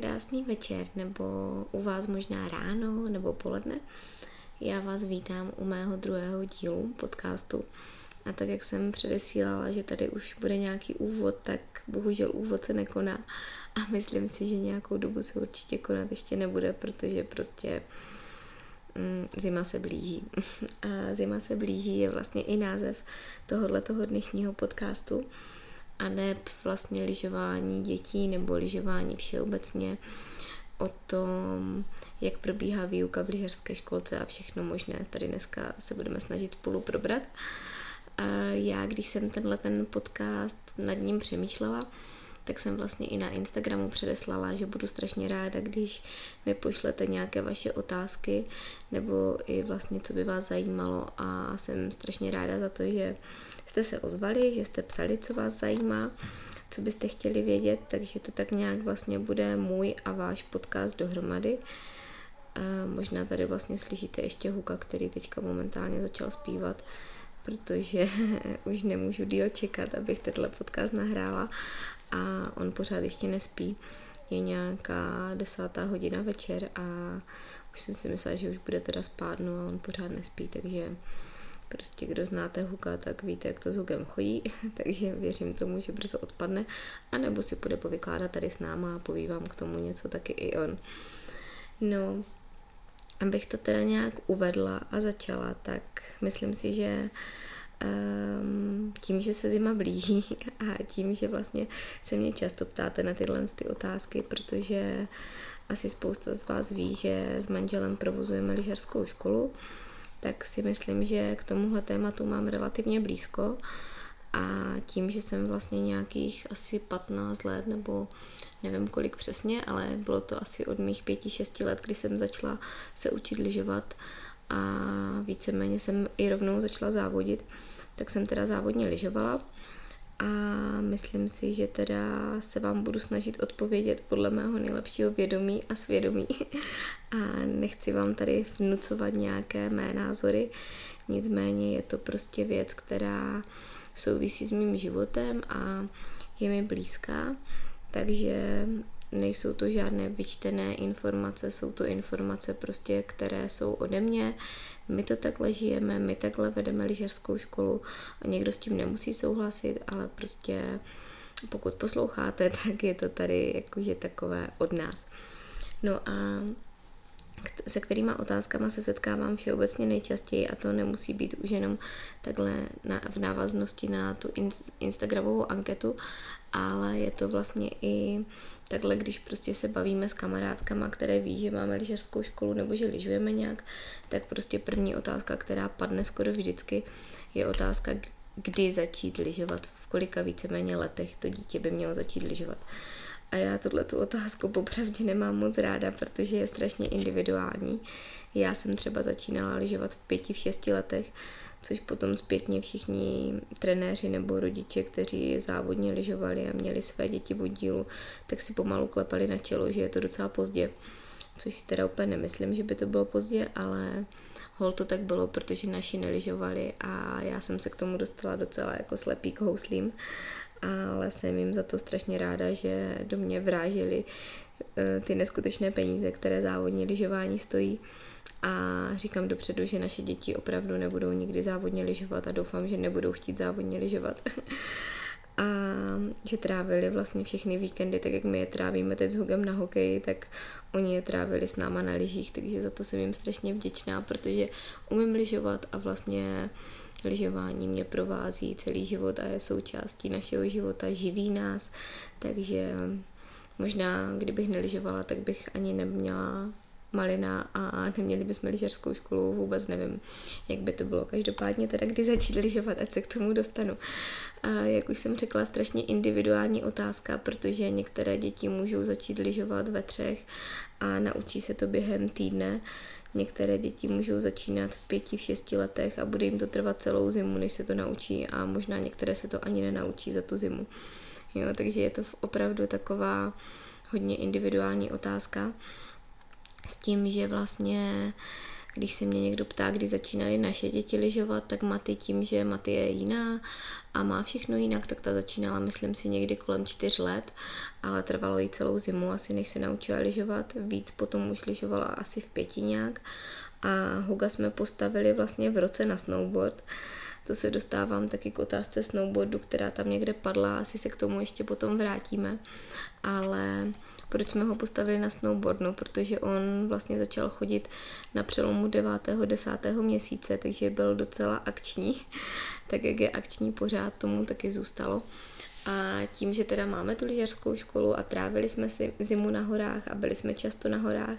Krásný večer, nebo u vás možná ráno, nebo poledne. Já vás vítám u mého druhého dílu podcastu. A tak, jak jsem předesílala, že tady už bude nějaký úvod, tak bohužel úvod se nekoná. A myslím si, že nějakou dobu se určitě konat ještě nebude, protože prostě mm, zima se blíží. A zima se blíží je vlastně i název tohohle toho dnešního podcastu a ne vlastně lyžování dětí nebo lyžování všeobecně o tom, jak probíhá výuka v lyžařské školce a všechno možné. Tady dneska se budeme snažit spolu probrat. A já, když jsem tenhle ten podcast nad ním přemýšlela, tak jsem vlastně i na Instagramu předeslala, že budu strašně ráda, když mi pošlete nějaké vaše otázky nebo i vlastně, co by vás zajímalo a jsem strašně ráda za to, že jste se ozvali, že jste psali, co vás zajímá, co byste chtěli vědět, takže to tak nějak vlastně bude můj a váš podcast dohromady. A možná tady vlastně slyšíte ještě Huka, který teďka momentálně začal zpívat, protože už nemůžu díl čekat, abych tenhle podcast nahrála a on pořád ještě nespí. Je nějaká desátá hodina večer a už jsem si myslela, že už bude teda spát, no a on pořád nespí, takže prostě kdo znáte Huka, tak víte, jak to s Hukem chodí, takže věřím tomu, že brzo odpadne, a nebo si půjde povykládat tady s náma a poví vám k tomu něco taky i on. No, abych to teda nějak uvedla a začala, tak myslím si, že um, tím, že se zima blíží a tím, že vlastně se mě často ptáte na tyhle ty otázky, protože asi spousta z vás ví, že s manželem provozujeme lyžařskou školu, tak si myslím, že k tomuhle tématu mám relativně blízko. A tím, že jsem vlastně nějakých asi 15 let nebo nevím kolik přesně, ale bylo to asi od mých 5-6 let, kdy jsem začala se učit lyžovat a víceméně jsem i rovnou začala závodit, tak jsem teda závodně lyžovala a myslím si, že teda se vám budu snažit odpovědět podle mého nejlepšího vědomí a svědomí. A nechci vám tady vnucovat nějaké mé názory, nicméně je to prostě věc, která souvisí s mým životem a je mi blízká, takže nejsou to žádné vyčtené informace, jsou to informace prostě, které jsou ode mě. My to takhle žijeme, my takhle vedeme lyžařskou školu a někdo s tím nemusí souhlasit, ale prostě pokud posloucháte, tak je to tady jakože takové od nás. No a se kterýma otázkama se setkávám všeobecně nejčastěji a to nemusí být už jenom takhle na, v návaznosti na tu in, Instagramovou anketu, ale je to vlastně i takhle, když prostě se bavíme s kamarádkama, které ví, že máme lyžařskou školu nebo že lyžujeme nějak, tak prostě první otázka, která padne skoro vždycky, je otázka, kdy začít lyžovat, v kolika víceméně letech to dítě by mělo začít lyžovat. A já tuhle tu otázku popravdě nemám moc ráda, protože je strašně individuální. Já jsem třeba začínala lyžovat v pěti, v šesti letech, což potom zpětně všichni trenéři nebo rodiče, kteří závodně lyžovali a měli své děti v oddílu, tak si pomalu klepali na čelo, že je to docela pozdě. Což si teda úplně nemyslím, že by to bylo pozdě, ale hol to tak bylo, protože naši neližovali a já jsem se k tomu dostala docela jako slepý k houslím ale jsem jim za to strašně ráda, že do mě vrážili eh, ty neskutečné peníze, které závodní lyžování stojí. A říkám dopředu, že naše děti opravdu nebudou nikdy závodně lyžovat a doufám, že nebudou chtít závodně lyžovat. a že trávili vlastně všechny víkendy, tak jak my je trávíme teď s Hugem na hokeji, tak oni je trávili s náma na lyžích, takže za to jsem jim strašně vděčná, protože umím lyžovat a vlastně lyžování mě provází celý život a je součástí našeho života, živí nás, takže možná, kdybych nelyžovala, tak bych ani neměla malina a neměli bychom lyžařskou školu, vůbec nevím, jak by to bylo. Každopádně teda, kdy začít lyžovat, ať se k tomu dostanu. A jak už jsem řekla, strašně individuální otázka, protože některé děti můžou začít lyžovat ve třech a naučí se to během týdne. Některé děti můžou začínat v pěti, v šesti letech a bude jim to trvat celou zimu, než se to naučí a možná některé se to ani nenaučí za tu zimu. Jo, takže je to opravdu taková hodně individuální otázka s tím, že vlastně když se mě někdo ptá, kdy začínaly naše děti lyžovat, tak Maty tím, že Maty je jiná a má všechno jinak, tak ta začínala, myslím si, někdy kolem čtyř let, ale trvalo jí celou zimu asi, než se naučila lyžovat. Víc potom už lyžovala asi v pěti nějak a Huga jsme postavili vlastně v roce na snowboard. To se dostávám taky k otázce snowboardu, která tam někde padla, asi se k tomu ještě potom vrátíme. Ale proč jsme ho postavili na snowboard? No, protože on vlastně začal chodit na přelomu 9. 10. měsíce, takže byl docela akční, tak jak je akční pořád, tomu taky zůstalo. A tím, že teda máme tu lyžařskou školu a trávili jsme si zimu na horách a byli jsme často na horách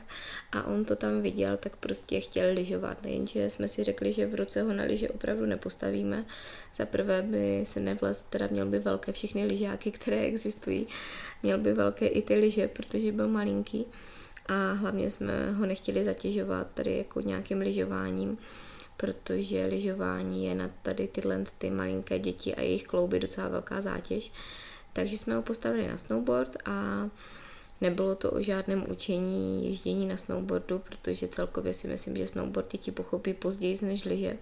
a on to tam viděl, tak prostě chtěl lyžovat. Jenže jsme si řekli, že v roce ho na lyže opravdu nepostavíme. Za prvé by se nevlez, teda měl by velké všechny lyžáky, které existují. Měl by velké i ty lyže, protože byl malinký. A hlavně jsme ho nechtěli zatěžovat tady jako nějakým lyžováním protože lyžování je na tady tyhle ty malinké děti a jejich klouby docela velká zátěž. Takže jsme ho postavili na snowboard a nebylo to o žádném učení ježdění na snowboardu, protože celkově si myslím, že snowboard děti pochopí později než lyže,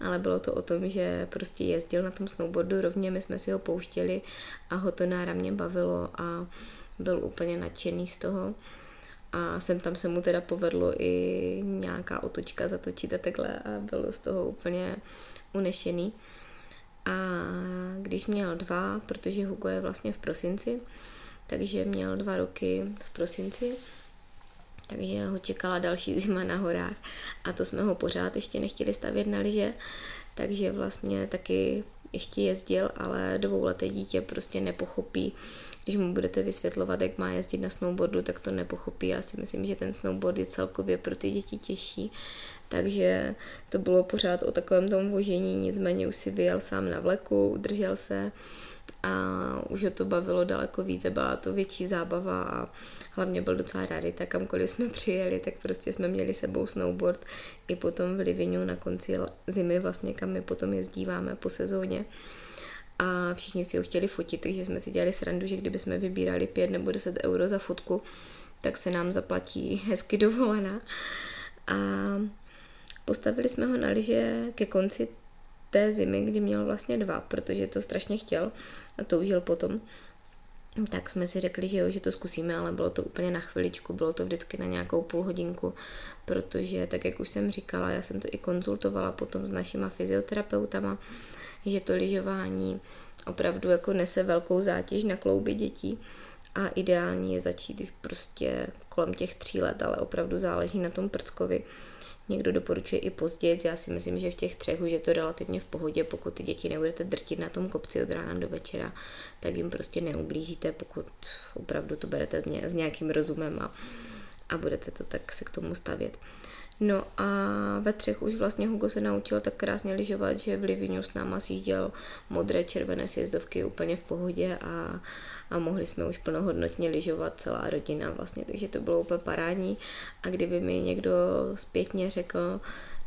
ale bylo to o tom, že prostě jezdil na tom snowboardu rovně, my jsme si ho pouštěli a ho to náramně bavilo a byl úplně nadšený z toho a sem tam se mu teda povedlo i nějaká otočka zatočit a takhle a bylo z toho úplně unešený. A když měl dva, protože Hugo je vlastně v prosinci, takže měl dva roky v prosinci, takže ho čekala další zima na horách a to jsme ho pořád ještě nechtěli stavět na liže, takže vlastně taky ještě jezdil, ale dvouleté dítě prostě nepochopí, když mu budete vysvětlovat, jak má jezdit na snowboardu, tak to nepochopí. Já si myslím, že ten snowboard je celkově pro ty děti těžší. Takže to bylo pořád o takovém tom vožení, nicméně už si vyjel sám na vleku, udržel se a už ho to bavilo daleko více, byla to větší zábava a hlavně byl docela rádi, tak kamkoliv jsme přijeli, tak prostě jsme měli sebou snowboard i potom v Livinu na konci zimy vlastně, kam my potom jezdíváme po sezóně a všichni si ho chtěli fotit, takže jsme si dělali srandu, že kdyby jsme vybírali 5 nebo 10 euro za fotku, tak se nám zaplatí hezky dovolená. A postavili jsme ho na liže ke konci té zimy, kdy měl vlastně dva, protože to strašně chtěl a toužil potom. Tak jsme si řekli, že jo, že to zkusíme, ale bylo to úplně na chviličku, bylo to vždycky na nějakou půl hodinku, protože tak, jak už jsem říkala, já jsem to i konzultovala potom s našima fyzioterapeutama, že to lyžování opravdu jako nese velkou zátěž na klouby dětí a ideální je začít prostě kolem těch tří let, ale opravdu záleží na tom prckovi. Někdo doporučuje i později, já si myslím, že v těch třech už je to relativně v pohodě, pokud ty děti nebudete drtit na tom kopci od rána do večera, tak jim prostě neublížíte, pokud opravdu to berete s nějakým rozumem a, a budete to tak se k tomu stavět. No a ve třech už vlastně Hugo se naučil tak krásně lyžovat, že v Livinu s náma sjížděl modré, červené sjezdovky úplně v pohodě a, a mohli jsme už plnohodnotně lyžovat celá rodina vlastně, takže to bylo úplně parádní. A kdyby mi někdo zpětně řekl,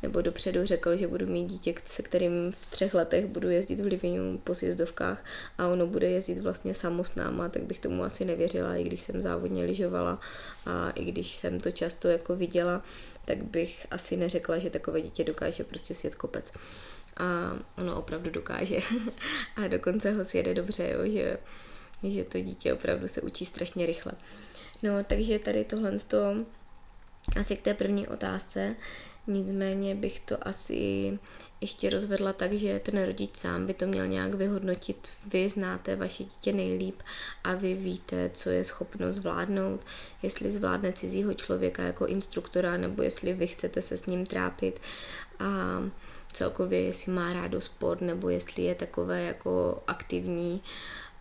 nebo dopředu řekl, že budu mít dítě, se kterým v třech letech budu jezdit v Livinu po sjezdovkách a ono bude jezdit vlastně samo s náma, tak bych tomu asi nevěřila, i když jsem závodně lyžovala a i když jsem to často jako viděla, tak bych asi neřekla, že takové dítě dokáže prostě sjet kopec. A ono opravdu dokáže. a dokonce ho sjede dobře, jo, že, že to dítě opravdu se učí strašně rychle. No, takže tady tohle to asi k té první otázce. Nicméně bych to asi ještě rozvedla tak, že ten rodič sám by to měl nějak vyhodnotit. Vy znáte vaše dítě nejlíp a vy víte, co je schopno zvládnout, jestli zvládne cizího člověka jako instruktora, nebo jestli vy chcete se s ním trápit. A celkově, jestli má rádo sport, nebo jestli je takové jako aktivní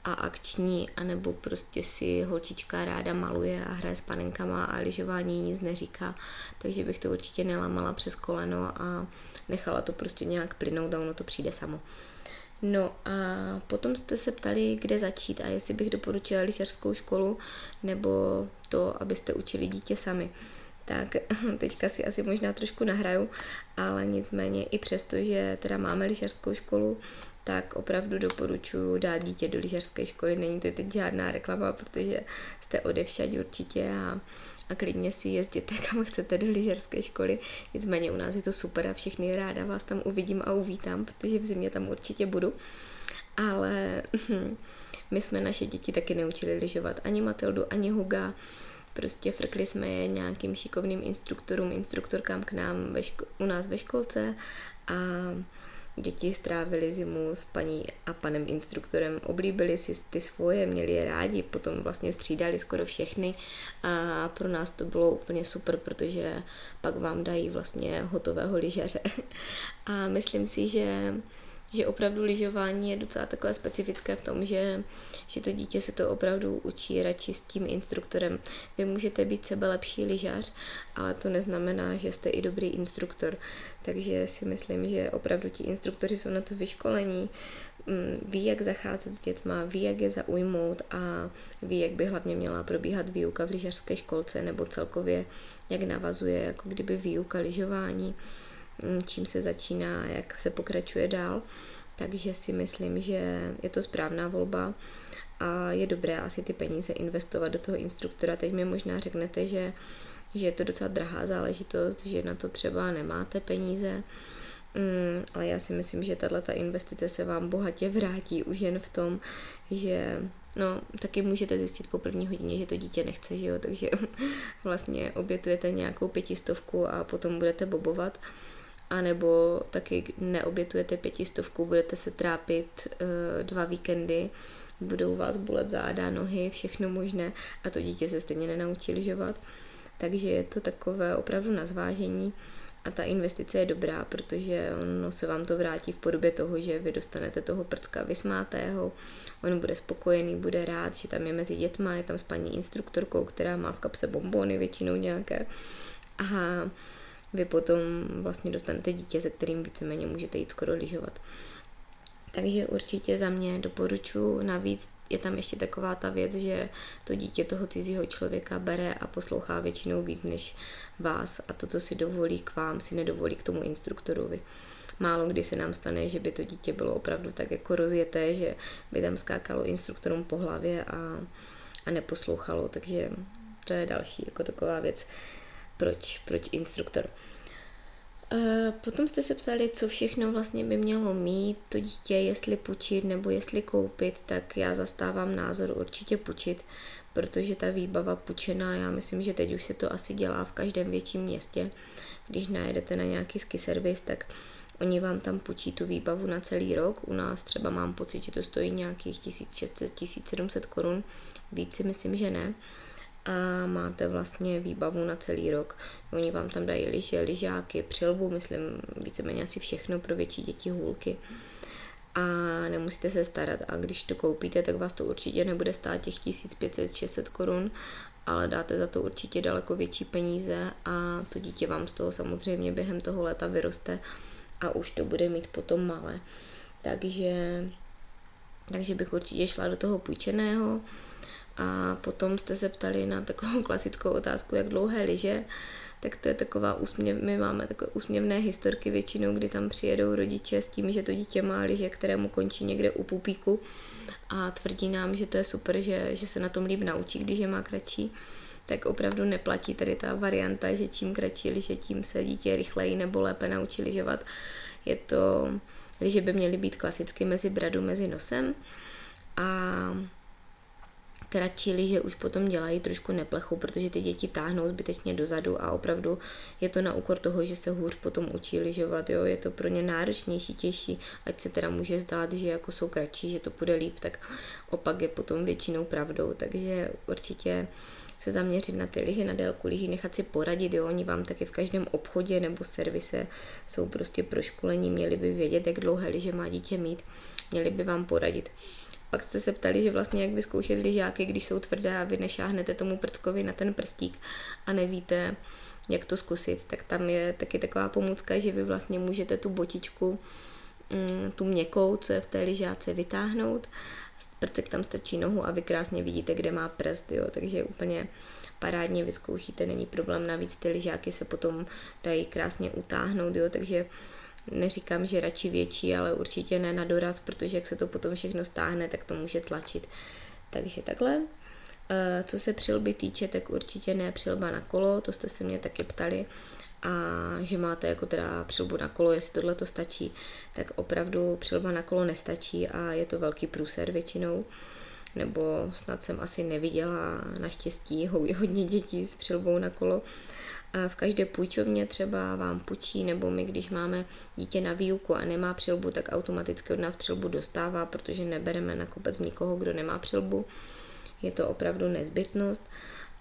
a akční, anebo prostě si holčička ráda maluje a hraje s panenkama a lyžování nic neříká, takže bych to určitě nelamala přes koleno a nechala to prostě nějak plynout a ono to přijde samo. No a potom jste se ptali, kde začít a jestli bych doporučila lyžařskou školu nebo to, abyste učili dítě sami. Tak teďka si asi možná trošku nahraju, ale nicméně i přesto, že teda máme lyžařskou školu, tak opravdu doporučuji dát dítě do lyžařské školy. Není to teď žádná reklama, protože jste odevšať určitě a, a klidně si jezděte, kam chcete do lyžařské školy. Nicméně u nás je to super a všechny ráda vás tam uvidím a uvítám, protože v zimě tam určitě budu. Ale my jsme naše děti taky neučili lyžovat. Ani Matildu, ani Huga. Prostě frkli jsme je nějakým šikovným instruktorům, instruktorkám k nám ve ško- u nás ve školce a Děti strávili zimu s paní a panem instruktorem, oblíbili si ty svoje, měli je rádi, potom vlastně střídali skoro všechny a pro nás to bylo úplně super, protože pak vám dají vlastně hotového lyžaře. A myslím si, že že opravdu lyžování je docela takové specifické v tom, že, že to dítě se to opravdu učí radši s tím instruktorem. Vy můžete být sebe lepší lyžař, ale to neznamená, že jste i dobrý instruktor. Takže si myslím, že opravdu ti instruktoři jsou na to vyškolení, mm, ví, jak zacházet s dětma, ví, jak je zaujmout a ví, jak by hlavně měla probíhat výuka v lyžařské školce nebo celkově, jak navazuje jako kdyby výuka lyžování. Mm, čím se začíná, jak se pokračuje dál. Takže si myslím, že je to správná volba a je dobré asi ty peníze investovat do toho instruktora. Teď mi možná řeknete, že, že je to docela drahá záležitost, že na to třeba nemáte peníze, mm, ale já si myslím, že tato investice se vám bohatě vrátí už jen v tom, že No, taky můžete zjistit po první hodině, že to dítě nechce, že jo, takže vlastně obětujete nějakou pětistovku a potom budete bobovat anebo taky neobětujete pětistovku, budete se trápit uh, dva víkendy, budou vás bolet záda, nohy, všechno možné a to dítě se stejně nenaučí lyžovat. Takže je to takové opravdu na zvážení a ta investice je dobrá, protože ono se vám to vrátí v podobě toho, že vy dostanete toho prcka vysmátého, on bude spokojený, bude rád, že tam je mezi dětma, je tam s paní instruktorkou, která má v kapse bombony většinou nějaké. A vy potom vlastně dostanete dítě, se kterým víceméně můžete jít skoro lyžovat. Takže určitě za mě doporučuji. Navíc je tam ještě taková ta věc, že to dítě toho cizího člověka bere a poslouchá většinou víc než vás a to, co si dovolí k vám, si nedovolí k tomu instruktorovi. Málo kdy se nám stane, že by to dítě bylo opravdu tak jako rozjeté, že by tam skákalo instruktorům po hlavě a, a neposlouchalo, takže to je další jako taková věc, proč, proč instruktor. Potom jste se ptali, co všechno vlastně by mělo mít to dítě, jestli půjčit nebo jestli koupit, tak já zastávám názor určitě půjčit, protože ta výbava půjčená, já myslím, že teď už se to asi dělá v každém větším městě. Když najedete na nějaký ski servis, tak oni vám tam půjčí tu výbavu na celý rok. U nás třeba mám pocit, že to stojí nějakých 1600-1700 korun, víc si myslím, že ne a máte vlastně výbavu na celý rok. Oni vám tam dají lyže, lyžáky, přilbu, myslím víceméně asi všechno pro větší děti, hůlky a nemusíte se starat. A když to koupíte, tak vás to určitě nebude stát těch 1500-600 korun, ale dáte za to určitě daleko větší peníze a to dítě vám z toho samozřejmě během toho léta vyroste a už to bude mít potom malé. Takže, takže bych určitě šla do toho půjčeného a potom jste se ptali na takovou klasickou otázku, jak dlouhé lyže, tak to je taková úsměv, my máme takové úsměvné historky většinou, kdy tam přijedou rodiče s tím, že to dítě má lyže, kterému končí někde u pupíku. A tvrdí nám, že to je super, že, že se na tom líp naučí, když je má kratší. Tak opravdu neplatí tady ta varianta, že čím kratší lyže, tím se dítě rychleji nebo lépe naučí lyžovat. Je to, lyže by měly být klasicky mezi bradu, mezi nosem. A kratší lyže už potom dělají trošku neplechu, protože ty děti táhnou zbytečně dozadu a opravdu je to na úkor toho, že se hůř potom učí lyžovat, jo, je to pro ně náročnější, těžší, ať se teda může zdát, že jako jsou kratší, že to půjde líp, tak opak je potom většinou pravdou, takže určitě se zaměřit na ty lyže, na délku lyží, nechat si poradit, jo, oni vám taky v každém obchodě nebo servise jsou prostě pro školení, měli by vědět, jak dlouhé lyže má dítě mít, měli by vám poradit. Pak jste se ptali, že vlastně jak vyzkoušet lyžáky, když jsou tvrdé a vy nešáhnete tomu prckovi na ten prstík a nevíte, jak to zkusit, tak tam je taky taková pomůcka, že vy vlastně můžete tu botičku, mm, tu měkkou, co je v té lyžáce, vytáhnout. Prcek tam strčí nohu a vy krásně vidíte, kde má prst, jo, takže úplně parádně vyzkoušíte, není problém, navíc ty lyžáky se potom dají krásně utáhnout, jo, takže neříkám, že radši větší, ale určitě ne na doraz, protože jak se to potom všechno stáhne, tak to může tlačit. Takže takhle. Eh, co se přilby týče, tak určitě ne přilba na kolo, to jste se mě taky ptali a že máte jako teda přilbu na kolo, jestli tohle to stačí, tak opravdu přilba na kolo nestačí a je to velký průser většinou nebo snad jsem asi neviděla naštěstí hodně dětí s přilbou na kolo. V každé půjčovně třeba vám půjčí, nebo my, když máme dítě na výuku a nemá přilbu, tak automaticky od nás přilbu dostává, protože nebereme na kopec nikoho, kdo nemá přilbu. Je to opravdu nezbytnost.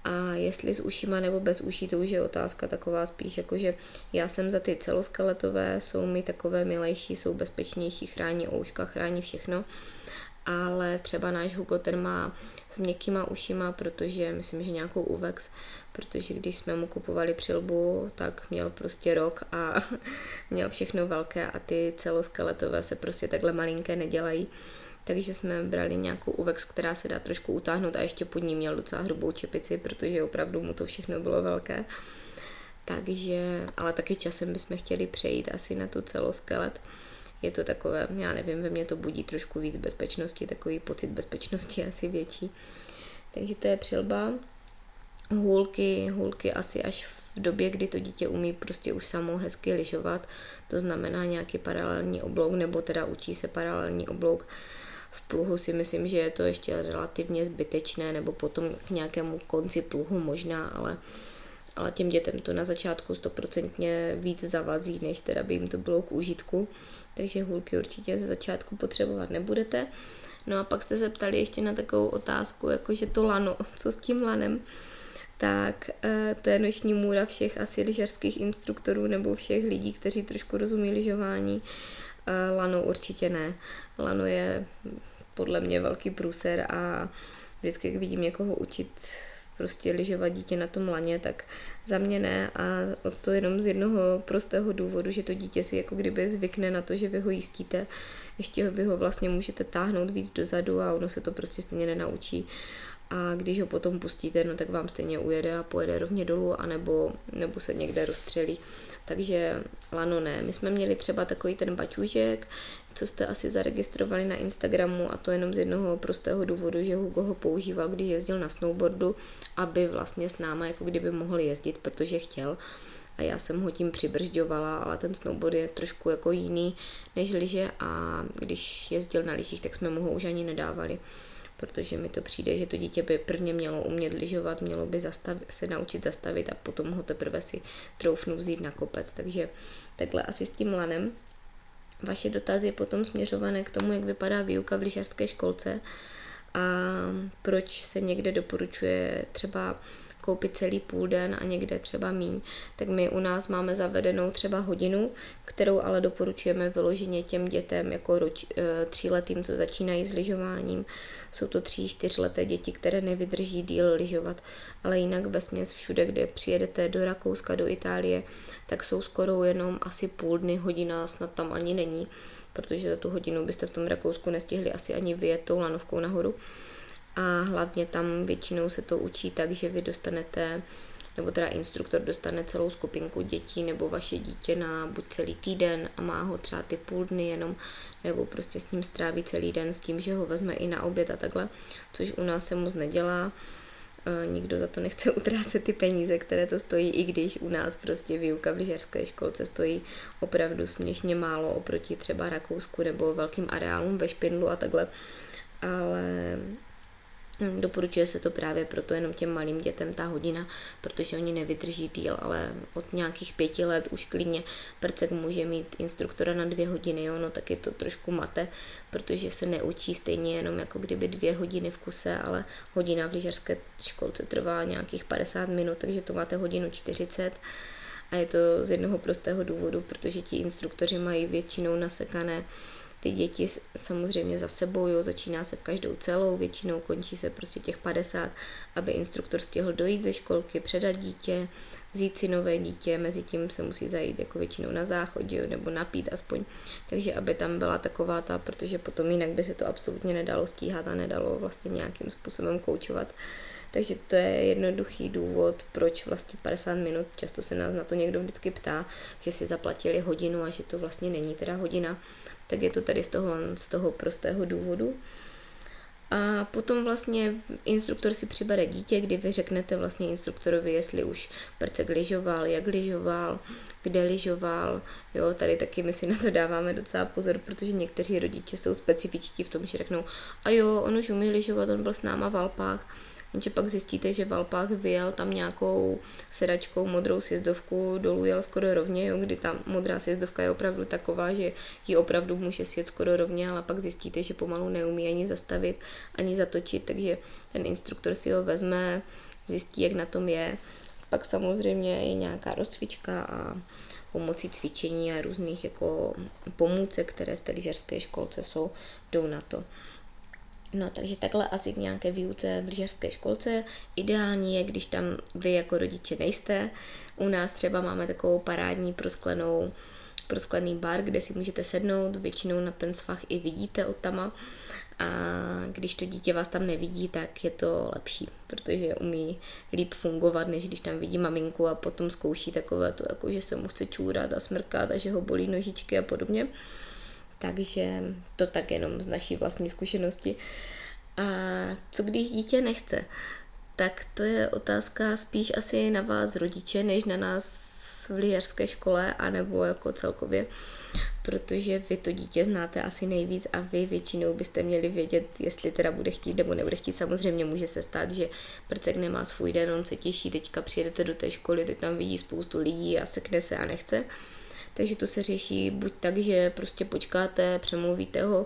A jestli s ušima nebo bez uší, to už je otázka taková spíš, jakože já jsem za ty celoskeletové, jsou mi takové milejší, jsou bezpečnější, chrání ouška, chrání všechno ale třeba náš Hugo ten má s měkkýma ušima, protože myslím, že nějakou UVEX, protože když jsme mu kupovali přilbu, tak měl prostě rok a měl všechno velké a ty celoskeletové se prostě takhle malinké nedělají. Takže jsme brali nějakou UVEX, která se dá trošku utáhnout a ještě pod ní měl docela hrubou čepici, protože opravdu mu to všechno bylo velké. Takže, ale taky časem bychom chtěli přejít asi na tu celoskelet je to takové, já nevím, ve mně to budí trošku víc bezpečnosti, takový pocit bezpečnosti asi větší. Takže to je přilba. Hůlky, hůlky asi až v době, kdy to dítě umí prostě už samo hezky lyžovat, to znamená nějaký paralelní oblouk, nebo teda učí se paralelní oblouk. V pluhu si myslím, že je to ještě relativně zbytečné, nebo potom k nějakému konci pluhu možná, ale ale těm dětem to na začátku stoprocentně víc zavazí, než teda by jim to bylo k užitku takže hůlky určitě ze začátku potřebovat nebudete. No a pak jste se ptali ještě na takovou otázku, jakože to lano, co s tím lanem? tak eh, to je noční můra všech asi lyžařských instruktorů nebo všech lidí, kteří trošku rozumí lyžování. Eh, lano určitě ne. Lano je podle mě velký průser a vždycky, jak vidím někoho učit prostě lyžovat dítě na tom laně, tak za mě ne. A to jenom z jednoho prostého důvodu, že to dítě si jako kdyby zvykne na to, že vy ho jistíte, ještě vy ho vlastně můžete táhnout víc dozadu a ono se to prostě stejně nenaučí a když ho potom pustíte, no tak vám stejně ujede a pojede rovně dolů, anebo, nebo se někde rozstřelí. Takže lano ne. My jsme měli třeba takový ten baťůžek, co jste asi zaregistrovali na Instagramu a to jenom z jednoho prostého důvodu, že Hugo ho používal, když jezdil na snowboardu, aby vlastně s náma jako kdyby mohl jezdit, protože chtěl a já jsem ho tím přibržďovala, ale ten snowboard je trošku jako jiný než lyže a když jezdil na lyžích, tak jsme mu ho už ani nedávali protože mi to přijde, že to dítě by prvně mělo umět lyžovat, mělo by zastav, se naučit zastavit a potom ho teprve si troufnu vzít na kopec. Takže takhle asi s tím lanem. Vaše dotazy potom směřované k tomu, jak vypadá výuka v lyžařské školce a proč se někde doporučuje třeba koupit celý půl den a někde třeba míň, tak my u nás máme zavedenou třeba hodinu, kterou ale doporučujeme vyloženě těm dětem jako roč, eh, tříletým, co začínají s lyžováním. Jsou to tří, čtyřleté děti, které nevydrží díl lyžovat, ale jinak ve směs všude, kde přijedete do Rakouska, do Itálie, tak jsou skoro jenom asi půl dny, hodina snad tam ani není, protože za tu hodinu byste v tom Rakousku nestihli asi ani vyjet tou lanovkou nahoru a hlavně tam většinou se to učí tak, že vy dostanete nebo teda instruktor dostane celou skupinku dětí nebo vaše dítě na buď celý týden a má ho třeba ty půl dny jenom, nebo prostě s ním stráví celý den s tím, že ho vezme i na oběd a takhle, což u nás se moc nedělá. E, nikdo za to nechce utrácet ty peníze, které to stojí, i když u nás prostě výuka v lyžařské školce stojí opravdu směšně málo oproti třeba Rakousku nebo velkým areálům ve Špindlu a takhle. Ale doporučuje se to právě proto jenom těm malým dětem ta hodina, protože oni nevydrží díl, ale od nějakých pěti let už klidně prcek může mít instruktora na dvě hodiny, jo, no tak je to trošku mate, protože se neučí stejně jenom jako kdyby dvě hodiny v kuse, ale hodina v lyžařské školce trvá nějakých 50 minut, takže to máte hodinu 40 a je to z jednoho prostého důvodu, protože ti instruktoři mají většinou nasekané ty děti samozřejmě za sebou, jo, začíná se v každou celou, většinou končí se prostě těch 50, aby instruktor stihl dojít ze školky, předat dítě, vzít si nové dítě, mezi tím se musí zajít jako většinou na záchodě jo, nebo napít aspoň, takže aby tam byla taková ta, protože potom jinak by se to absolutně nedalo stíhat a nedalo vlastně nějakým způsobem koučovat. Takže to je jednoduchý důvod, proč vlastně 50 minut, často se nás na to někdo vždycky ptá, že si zaplatili hodinu a že to vlastně není teda hodina, tak je to tady z toho, z toho prostého důvodu. A potom vlastně instruktor si přibere dítě, kdy vy řeknete vlastně instruktorovi, jestli už prcek lyžoval, jak lyžoval, kde lyžoval. Jo, tady taky my si na to dáváme docela pozor, protože někteří rodiče jsou specifičtí v tom, že řeknou, a jo, on už umí lyžovat, on byl s náma v Alpách, Jenže pak zjistíte, že v Alpách vyjel tam nějakou sedačkou modrou sjezdovku, dolů jel skoro rovně, jo, kdy ta modrá sjezdovka je opravdu taková, že ji opravdu může sjet skoro rovně, ale pak zjistíte, že pomalu neumí ani zastavit, ani zatočit, takže ten instruktor si ho vezme, zjistí, jak na tom je. Pak samozřejmě je nějaká rozcvička a pomocí cvičení a různých jako pomůcek, které v té lyžařské školce jsou, jdou na to. No, takže takhle asi k nějaké výuce v lyžařské školce. Ideální je, když tam vy jako rodiče nejste. U nás třeba máme takovou parádní prosklenou prosklený bar, kde si můžete sednout, většinou na ten svah i vidíte od tama a když to dítě vás tam nevidí, tak je to lepší, protože umí líp fungovat, než když tam vidí maminku a potom zkouší takové to, jako že se mu chce čůrat a smrkat a že ho bolí nožičky a podobně. Takže to tak jenom z naší vlastní zkušenosti. A co když dítě nechce? Tak to je otázka spíš asi na vás rodiče, než na nás v lyžařské škole, anebo jako celkově, protože vy to dítě znáte asi nejvíc a vy většinou byste měli vědět, jestli teda bude chtít nebo nebude chtít. Samozřejmě může se stát, že prcek nemá svůj den, on se těší, teďka přijedete do té školy, teď tam vidí spoustu lidí a sekne se a nechce takže to se řeší buď tak, že prostě počkáte, přemluvíte ho,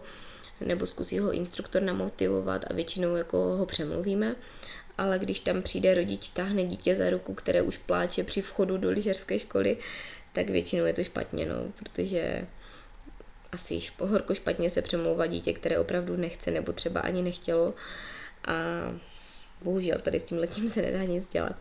nebo zkusí ho instruktor namotivovat a většinou jako ho přemluvíme. Ale když tam přijde rodič, táhne dítě za ruku, které už pláče při vchodu do lyžařské školy, tak většinou je to špatně, no, protože asi horko špatně se přemlouvá dítě, které opravdu nechce nebo třeba ani nechtělo. A bohužel tady s tím letím se nedá nic dělat.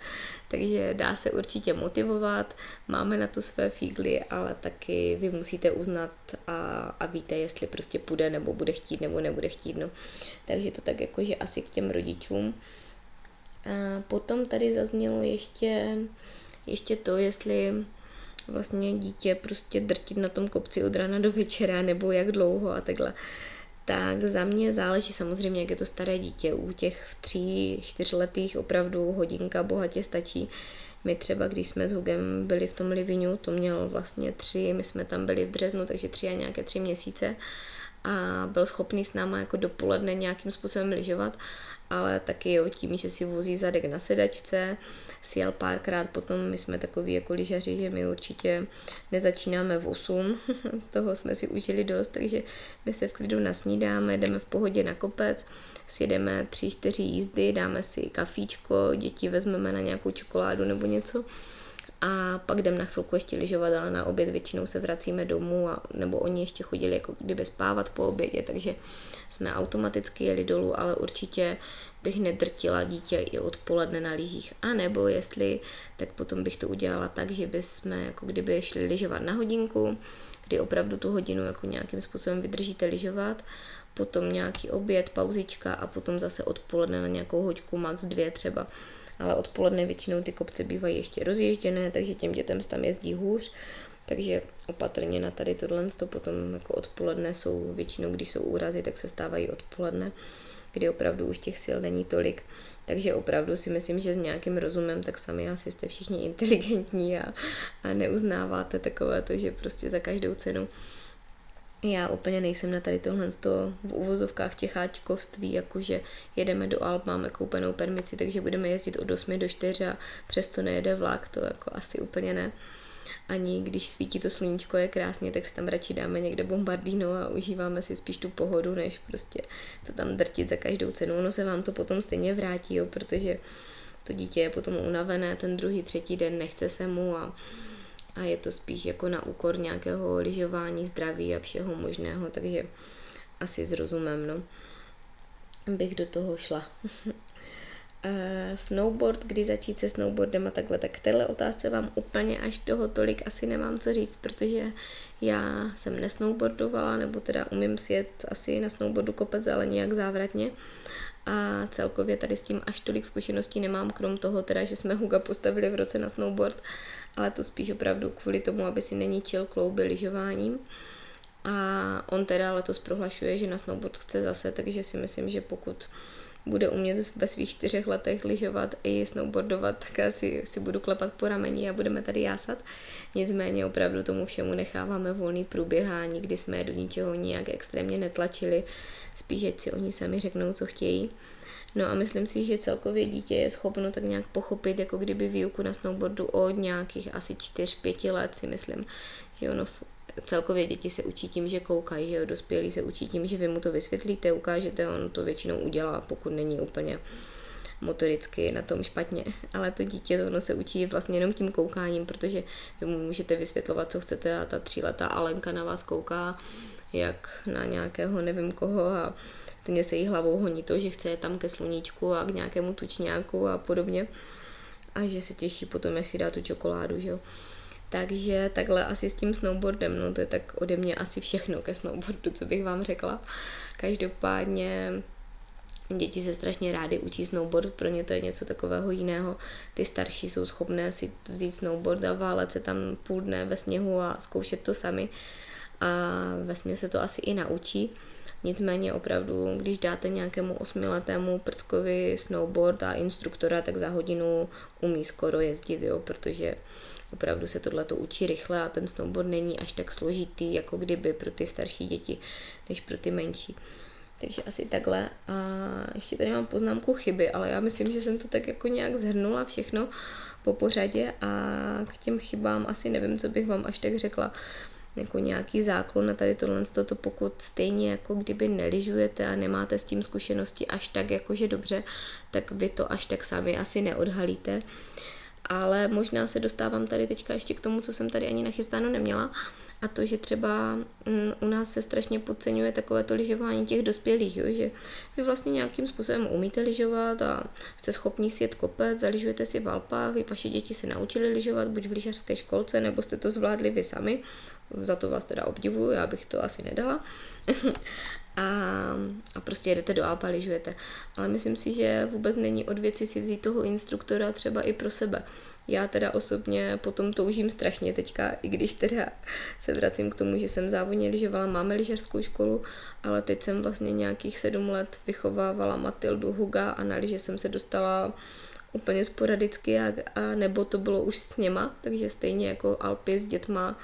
Takže dá se určitě motivovat, máme na to své fígly, ale taky vy musíte uznat a, a víte, jestli prostě půjde nebo bude chtít nebo nebude chtít. No. Takže to tak jako, že asi k těm rodičům. A potom tady zaznělo ještě, ještě to, jestli vlastně dítě prostě drtit na tom kopci od rána do večera, nebo jak dlouho a takhle tak za mě záleží samozřejmě, jak je to staré dítě. U těch tří, čtyřletých opravdu hodinka bohatě stačí. My třeba, když jsme s Hugem byli v tom Livinu, to mělo vlastně tři, my jsme tam byli v březnu, takže tři a nějaké tři měsíce a byl schopný s náma jako dopoledne nějakým způsobem lyžovat, ale taky jo, tím, že si vozí zadek na sedačce, si jel párkrát potom, my jsme takový jako lyžaři, že my určitě nezačínáme v 8, toho jsme si užili dost, takže my se v klidu nasnídáme, jdeme v pohodě na kopec, sjedeme tři, čtyři jízdy, dáme si kafíčko, děti vezmeme na nějakou čokoládu nebo něco a pak jdem na chvilku ještě lyžovat, ale na oběd většinou se vracíme domů, a, nebo oni ještě chodili jako kdyby spávat po obědě, takže jsme automaticky jeli dolů, ale určitě bych nedrtila dítě i odpoledne na lyžích. A nebo jestli, tak potom bych to udělala tak, že bychom jako kdyby šli lyžovat na hodinku, kdy opravdu tu hodinu jako nějakým způsobem vydržíte lyžovat, potom nějaký oběd, pauzička a potom zase odpoledne na nějakou hoďku, max dvě třeba ale odpoledne většinou ty kopce bývají ještě rozježděné, takže těm dětem tam jezdí hůř, takže opatrně na tady tohle to potom jako odpoledne jsou většinou, když jsou úrazy, tak se stávají odpoledne, kdy opravdu už těch sil není tolik. Takže opravdu si myslím, že s nějakým rozumem, tak sami asi jste všichni inteligentní a, a neuznáváte takové to, že prostě za každou cenu já úplně nejsem na tady tohle v uvozovkách těcháčkovství, jakože jedeme do Alp, máme koupenou permici, takže budeme jezdit od 8 do 4 a přesto nejede vlak, to jako asi úplně ne. Ani když svítí to sluníčko je krásně, tak si tam radši dáme někde bombardino a užíváme si spíš tu pohodu, než prostě to tam drtit za každou cenu. Ono se vám to potom stejně vrátí, jo, protože to dítě je potom unavené, ten druhý, třetí den nechce se mu a a je to spíš jako na úkor nějakého lyžování, zdraví a všeho možného, takže asi s rozumem, no, bych do toho šla. Snowboard, kdy začít se snowboardem a takhle, tak k téhle otázce vám úplně až toho tolik asi nemám co říct, protože já jsem nesnowboardovala, nebo teda umím sjet asi na snowboardu kopec, ale nějak závratně a celkově tady s tím až tolik zkušeností nemám, krom toho teda, že jsme Huga postavili v roce na snowboard, ale to spíš opravdu kvůli tomu, aby si neníčil klouby lyžováním. A on teda letos prohlašuje, že na snowboard chce zase, takže si myslím, že pokud bude umět ve svých čtyřech letech lyžovat i snowboardovat, tak asi si budu klepat po rameni a budeme tady jásat. Nicméně opravdu tomu všemu necháváme volný průběh a nikdy jsme do ničeho nijak extrémně netlačili, spíš ať si oni sami řeknou, co chtějí. No a myslím si, že celkově dítě je schopno tak nějak pochopit, jako kdyby výuku na snowboardu od nějakých asi 4-5 let si myslím, že ono celkově děti se učí tím, že koukají, že jo, dospělí se učí tím, že vy mu to vysvětlíte, ukážete, on to většinou udělá, pokud není úplně motoricky na tom špatně, ale to dítě ono se učí vlastně jenom tím koukáním, protože vy mu můžete vysvětlovat, co chcete a ta tříletá Alenka na vás kouká, jak na nějakého nevím koho a stejně se jí hlavou honí to, že chce tam ke sluníčku a k nějakému tučňáku a podobně a že se těší potom, jak si dá tu čokoládu, že jo. Takže takhle asi s tím snowboardem, no to je tak ode mě asi všechno ke snowboardu, co bych vám řekla. Každopádně děti se strašně rády učí snowboard, pro ně to je něco takového jiného. Ty starší jsou schopné si vzít snowboard a válet se tam půl dne ve sněhu a zkoušet to sami a ve se to asi i naučí. Nicméně opravdu, když dáte nějakému osmiletému prckovi snowboard a instruktora, tak za hodinu umí skoro jezdit, jo, protože opravdu se tohle to učí rychle a ten snowboard není až tak složitý, jako kdyby pro ty starší děti, než pro ty menší. Takže asi takhle. A ještě tady mám poznámku chyby, ale já myslím, že jsem to tak jako nějak zhrnula všechno po pořadě a k těm chybám asi nevím, co bych vám až tak řekla jako nějaký záklon na tady tohle, to pokud stejně jako kdyby neližujete a nemáte s tím zkušenosti až tak jakože dobře, tak vy to až tak sami asi neodhalíte. Ale možná se dostávám tady teďka ještě k tomu, co jsem tady ani nachystáno neměla, a to, že třeba mm, u nás se strašně podceňuje takové to lyžování těch dospělých, jo? že vy vlastně nějakým způsobem umíte lyžovat a jste schopni si jet kopec, zaližujete si v Alpách, i vaše děti se naučili lyžovat buď v lyžařské školce, nebo jste to zvládli vy sami, za to vás teda obdivuju, já bych to asi nedala. A, a prostě jedete do Alpa, lyžujete. Ale myslím si, že vůbec není od věci si vzít toho instruktora třeba i pro sebe. Já teda osobně potom toužím strašně teďka, i když teda se vracím k tomu, že jsem závodně lyžovala, máme lyžařskou školu, ale teď jsem vlastně nějakých sedm let vychovávala Matildu Huga a na lyže jsem se dostala úplně sporadicky a, a nebo to bylo už s něma, takže stejně jako Alpy s dětma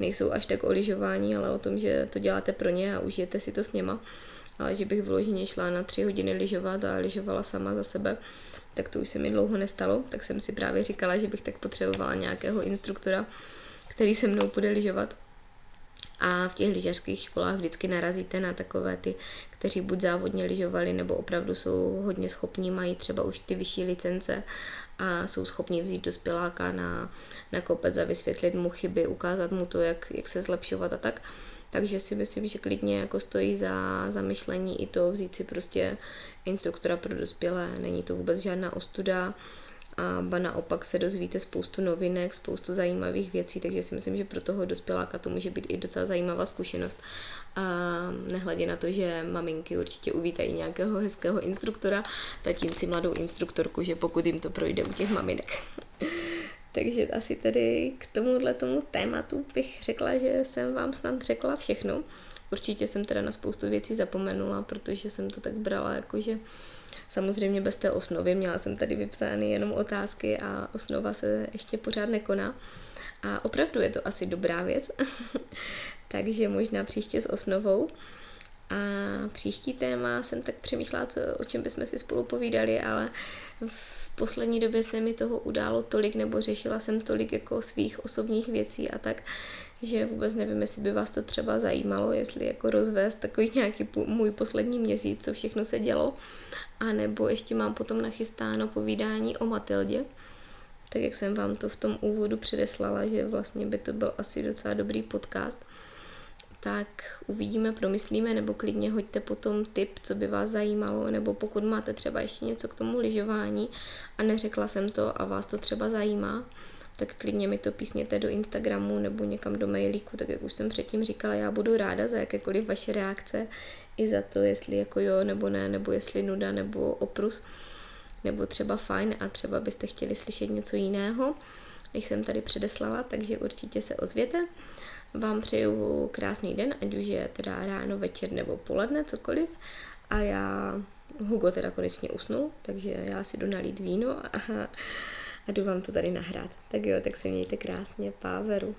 nejsou až tak o lyžování, ale o tom, že to děláte pro ně a užijete si to s něma. Ale že bych vyloženě šla na tři hodiny lyžovat a lyžovala sama za sebe, tak to už se mi dlouho nestalo, tak jsem si právě říkala, že bych tak potřebovala nějakého instruktora, který se mnou bude lyžovat. A v těch lyžařských školách vždycky narazíte na takové ty, kteří buď závodně lyžovali, nebo opravdu jsou hodně schopní, mají třeba už ty vyšší licence a jsou schopni vzít dospěláka na, na kopec a vysvětlit mu chyby, ukázat mu to, jak, jak se zlepšovat a tak. Takže si myslím, že klidně jako stojí za zamyšlení i to vzít si prostě instruktora pro dospělé. Není to vůbec žádná ostuda a ba naopak se dozvíte spoustu novinek, spoustu zajímavých věcí, takže si myslím, že pro toho dospěláka to může být i docela zajímavá zkušenost. A nehledě na to, že maminky určitě uvítají nějakého hezkého instruktora, tatínci mladou instruktorku, že pokud jim to projde u těch maminek. takže asi tedy k tomuhle tomu tématu bych řekla, že jsem vám snad řekla všechno. Určitě jsem teda na spoustu věcí zapomenula, protože jsem to tak brala jako, že samozřejmě bez té osnovy, měla jsem tady vypsány jenom otázky a osnova se ještě pořád nekoná. A opravdu je to asi dobrá věc, takže možná příště s osnovou. A příští téma jsem tak přemýšlela, co, o čem bychom si spolu povídali, ale v poslední době se mi toho událo tolik, nebo řešila jsem tolik jako svých osobních věcí a tak, že vůbec nevím, jestli by vás to třeba zajímalo, jestli jako rozvést takový nějaký můj poslední měsíc, co všechno se dělo. A nebo ještě mám potom nachystáno povídání o Matildě, tak jak jsem vám to v tom úvodu předeslala, že vlastně by to byl asi docela dobrý podcast, tak uvidíme, promyslíme, nebo klidně hoďte potom tip, co by vás zajímalo, nebo pokud máte třeba ještě něco k tomu lyžování. A neřekla jsem to a vás to třeba zajímá, tak klidně mi to písněte do Instagramu nebo někam do mailíku, tak jak už jsem předtím říkala, já budu ráda za jakékoliv vaše reakce, i za to, jestli jako jo nebo ne, nebo jestli nuda nebo oprus, nebo třeba fajn a třeba byste chtěli slyšet něco jiného, než jsem tady předeslala, takže určitě se ozvěte. Vám přeju krásný den, ať už je teda ráno, večer nebo poledne, cokoliv. A já, Hugo teda konečně usnul, takže já si jdu nalít víno a, a jdu vám to tady nahrát. Tak jo, tak se mějte krásně, páveru.